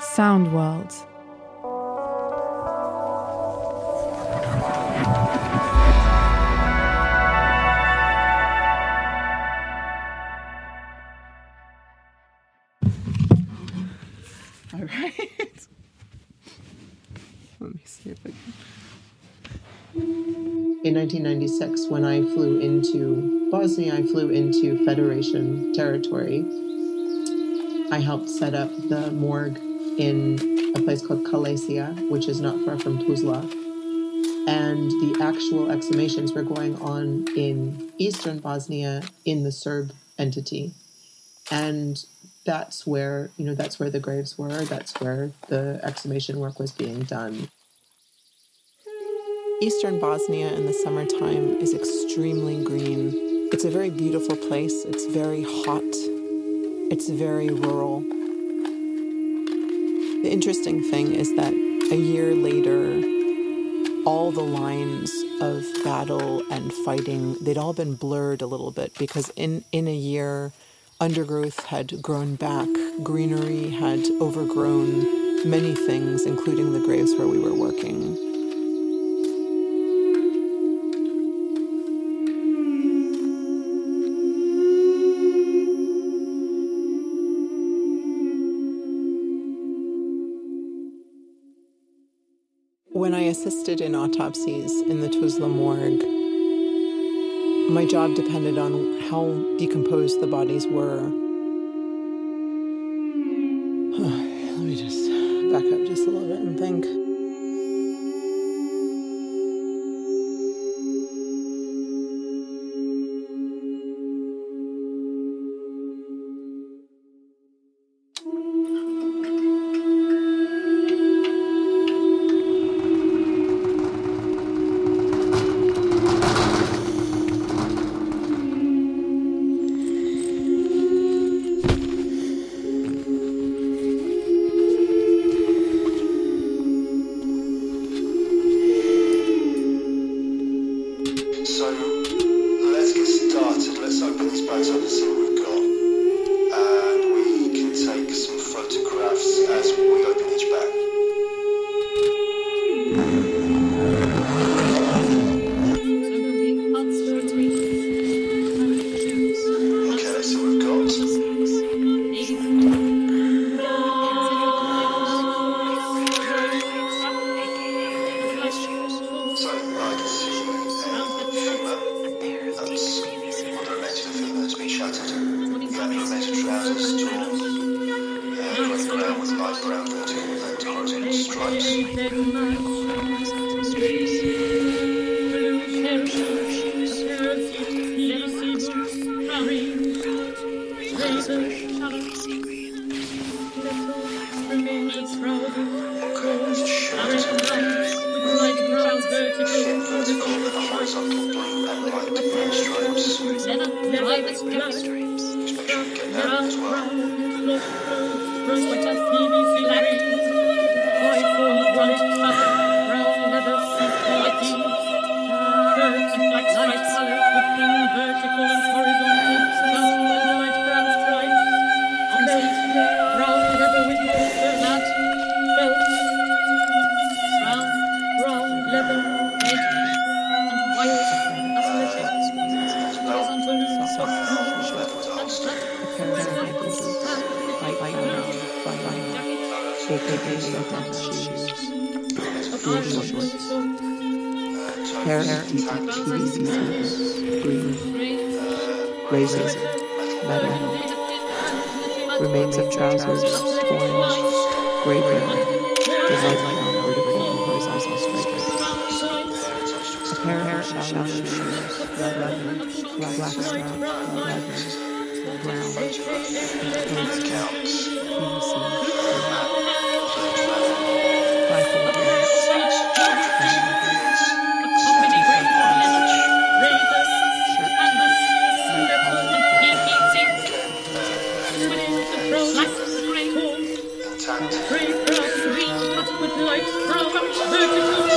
Sound World. All right. Let me see if I can. In 1996, when I flew into Bosnia, I flew into Federation territory. I helped set up the morgue in a place called Kalesija, which is not far from Tuzla. And the actual exhumations were going on in eastern Bosnia in the Serb entity. And that's where, you know, that's where the graves were, that's where the exhumation work was being done. Eastern Bosnia in the summertime is extremely green. It's a very beautiful place. It's very hot. It's very rural. The interesting thing is that a year later, all the lines of battle and fighting, they'd all been blurred a little bit because in, in a year, undergrowth had grown back, greenery had overgrown many things, including the graves where we were working. Assisted in autopsies in the Tuzla morgue, my job depended on how decomposed the bodies were. Let me just back up just a little bit and think. Get that as well. Razors, metal, remains of trousers, torn, gray brown, light brown vertical and horizontal stripes. A pair of shower shoes, red leather, black strap, leather, brown, and That counts. PVC, rifle barrels, Intact. Dutch rum, army, leather,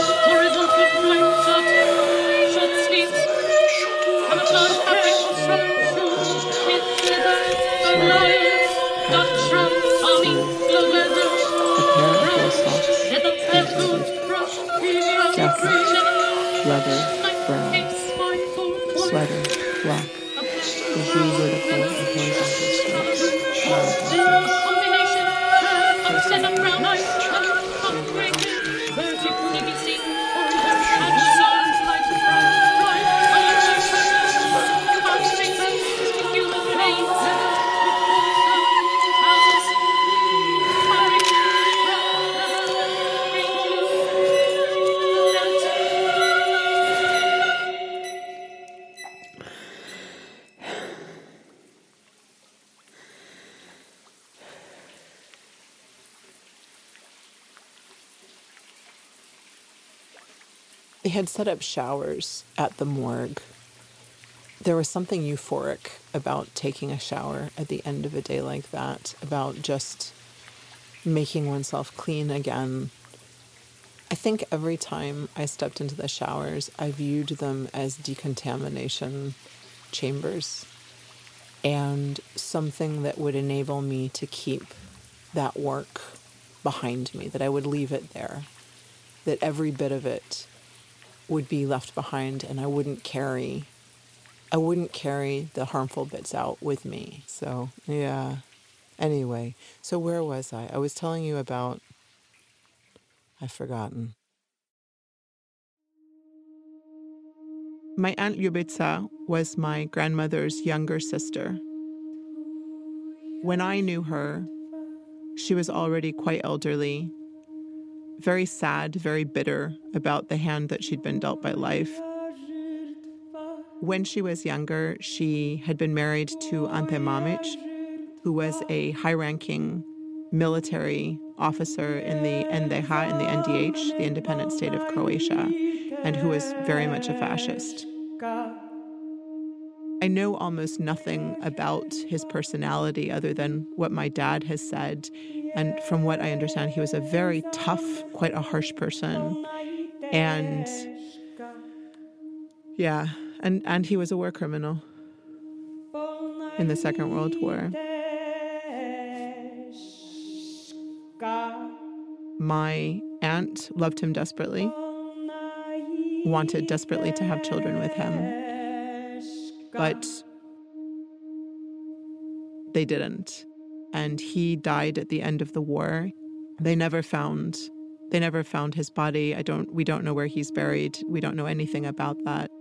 had set up showers at the morgue. There was something euphoric about taking a shower at the end of a day like that, about just making oneself clean again. I think every time I stepped into the showers, I viewed them as decontamination chambers and something that would enable me to keep that work behind me, that I would leave it there, that every bit of it would be left behind and I wouldn't carry I wouldn't carry the harmful bits out with me. So, yeah. Anyway, so where was I? I was telling you about I've forgotten. My aunt Ljubica was my grandmother's younger sister. When I knew her, she was already quite elderly, very sad, very bitter about the hand that she'd been dealt by life. When she was younger, she had been married to Ante Mamic, who was a high ranking military officer in the NDH, in the NDH, the independent state of Croatia, and who was very much a fascist. I know almost nothing about his personality other than what my dad has said. And from what I understand, he was a very tough, quite a harsh person. And yeah, and, and he was a war criminal in the Second World War. My aunt loved him desperately, wanted desperately to have children with him, but they didn't. And he died at the end of the war. They never found they never found his body. I don't we don't know where he's buried. We don't know anything about that.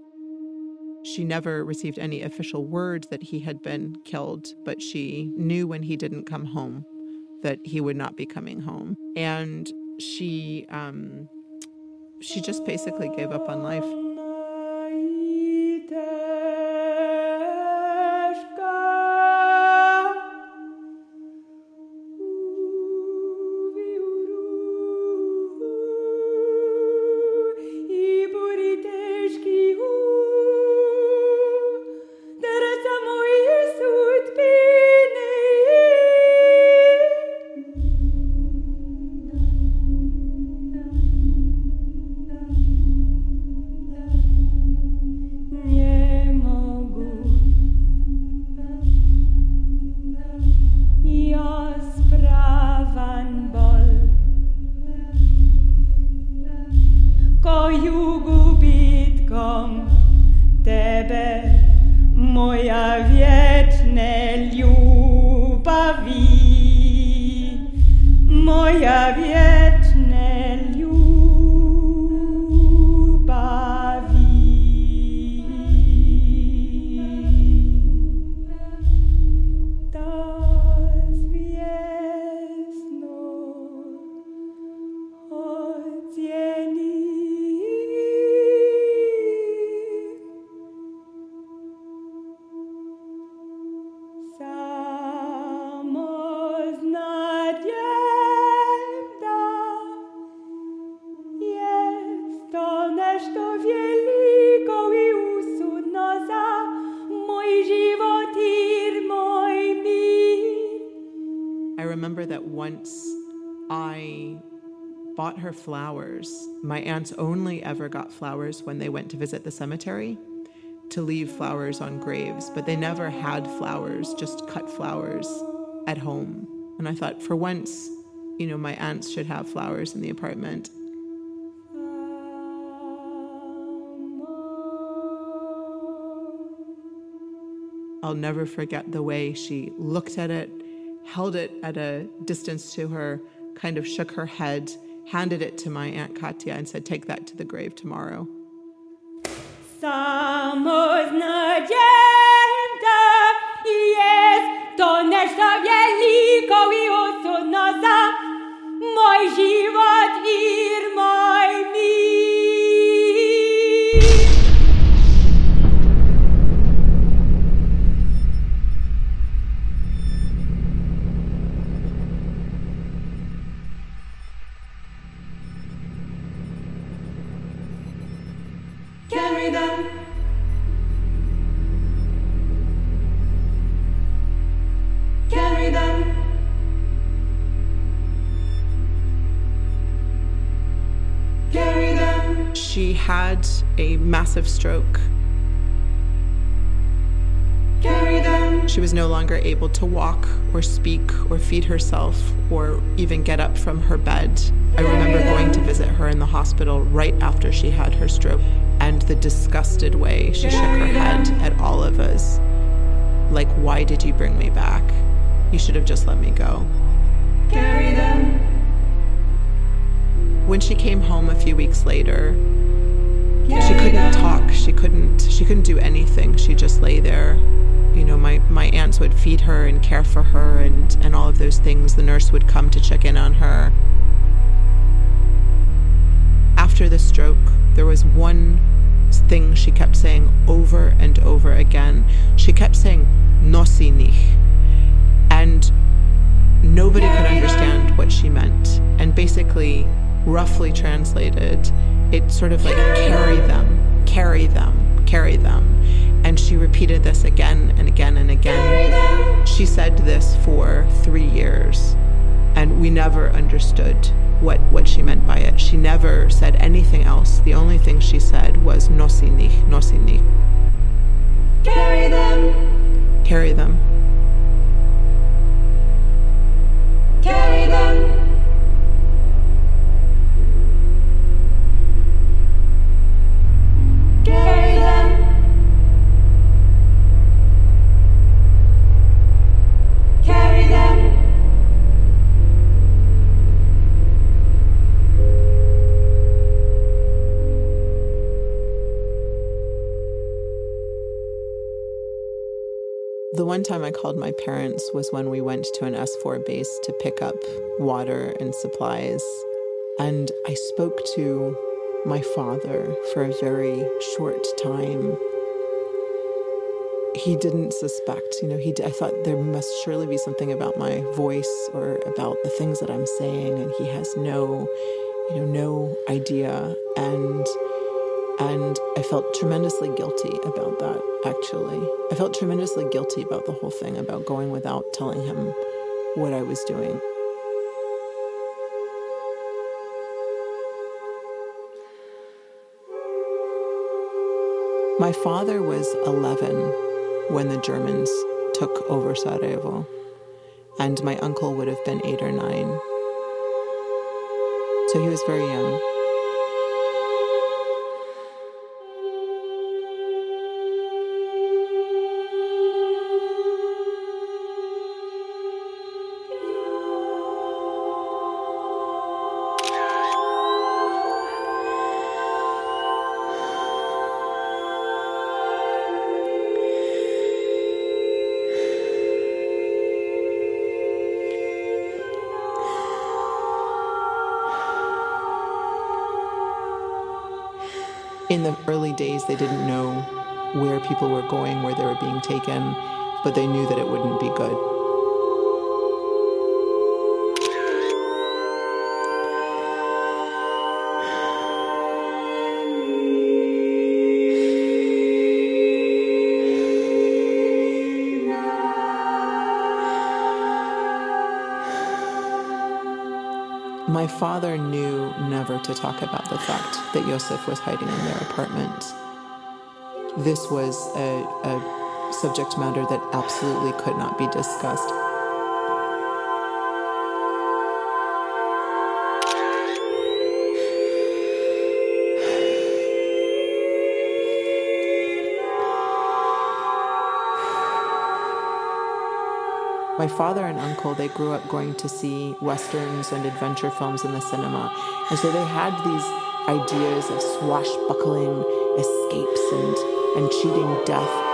She never received any official word that he had been killed, but she knew when he didn't come home that he would not be coming home. And she um, she just basically gave up on life. bought her flowers. My aunts only ever got flowers when they went to visit the cemetery to leave flowers on graves, but they never had flowers, just cut flowers at home. And I thought, for once, you know, my aunts should have flowers in the apartment. I'll never forget the way she looked at it, held it at a distance to her, kind of shook her head, handed it to my Aunt Katya, and said, Take that to the grave tomorrow. Samoznagenda She had a massive stroke. Carry them. She was no longer able to walk or speak or feed herself or even get up from her bed. I remember going to visit her in the hospital right after she had her stroke and the disgusted way she shook her head at all of us. Like, why did you bring me back? You should have just let me go. Carry them. When she came home a few weeks later, she couldn't talk. She couldn't she couldn't do anything. She just lay there. You know my my aunts would feed her and care for her and and all of those things. The nurse would come to check in on her. After the stroke there was one thing she kept saying over and over again. She kept saying nosi nich. And nobody could understand what she meant. And basically roughly translated it sort of like carry them carry them carry them. And she repeated this again and again and again. She said this for three years and we never understood what, what she meant by it. She never said anything else. The only thing she said was nosinich nosinich Carry them. carry them. Carry them. One time I called my parents was when we went to an SFOR base to pick up water and supplies. And I spoke to my father for a very short time. He didn't suspect, you know, he I thought there must surely be something about my voice or about the things that I'm saying and he has no, you know, no idea and and I felt tremendously guilty about that, actually. I felt tremendously guilty about the whole thing, about going without telling him what I was doing. My father was 11 when the Germans took over Sarajevo, and my uncle would have been eight or nine. So he was very young. In the early days, they didn't know where people were going, where they were being taken, but they knew that it wouldn't be good. My father knew never to talk about the fact that Yosef was hiding in their apartment. This was a, a subject matter that absolutely could not be discussed. My father and uncle, they grew up going to see westerns and adventure films in the cinema. And so they had these ideas of swashbuckling escapes and, and cheating death.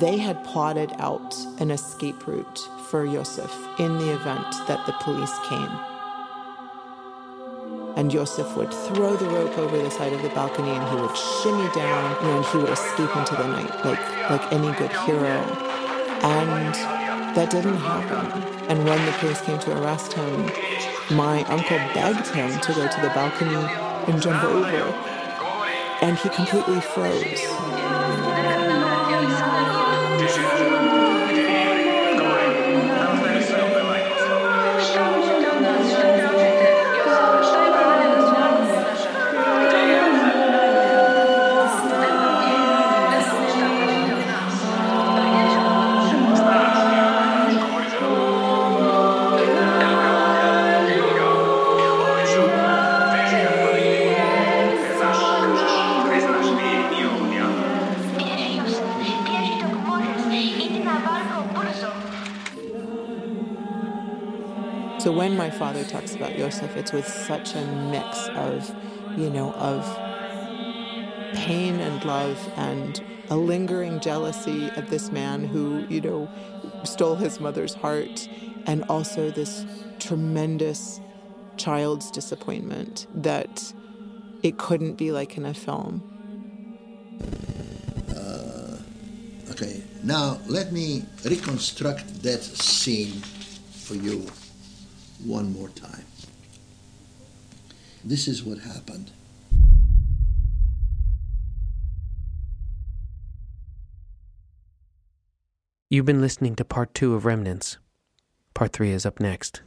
They had plotted out an escape route for Yosef in the event that the police came. And Yosef would throw the rope over the side of the balcony and he would shimmy down and he would escape into the night like, like any good hero. And that didn't happen. And when the police came to arrest him, my uncle begged him to go to the balcony and jump over. And he completely froze. Father talks about Yosef, it's with such a mix of, you know, of pain and love and a lingering jealousy of this man who, you know, stole his mother's heart and also this tremendous child's disappointment that it couldn't be like in a film. Uh, okay, now let me reconstruct that scene for you one more time. This is what happened. You've been listening to part two of Remnants. Part three is up next.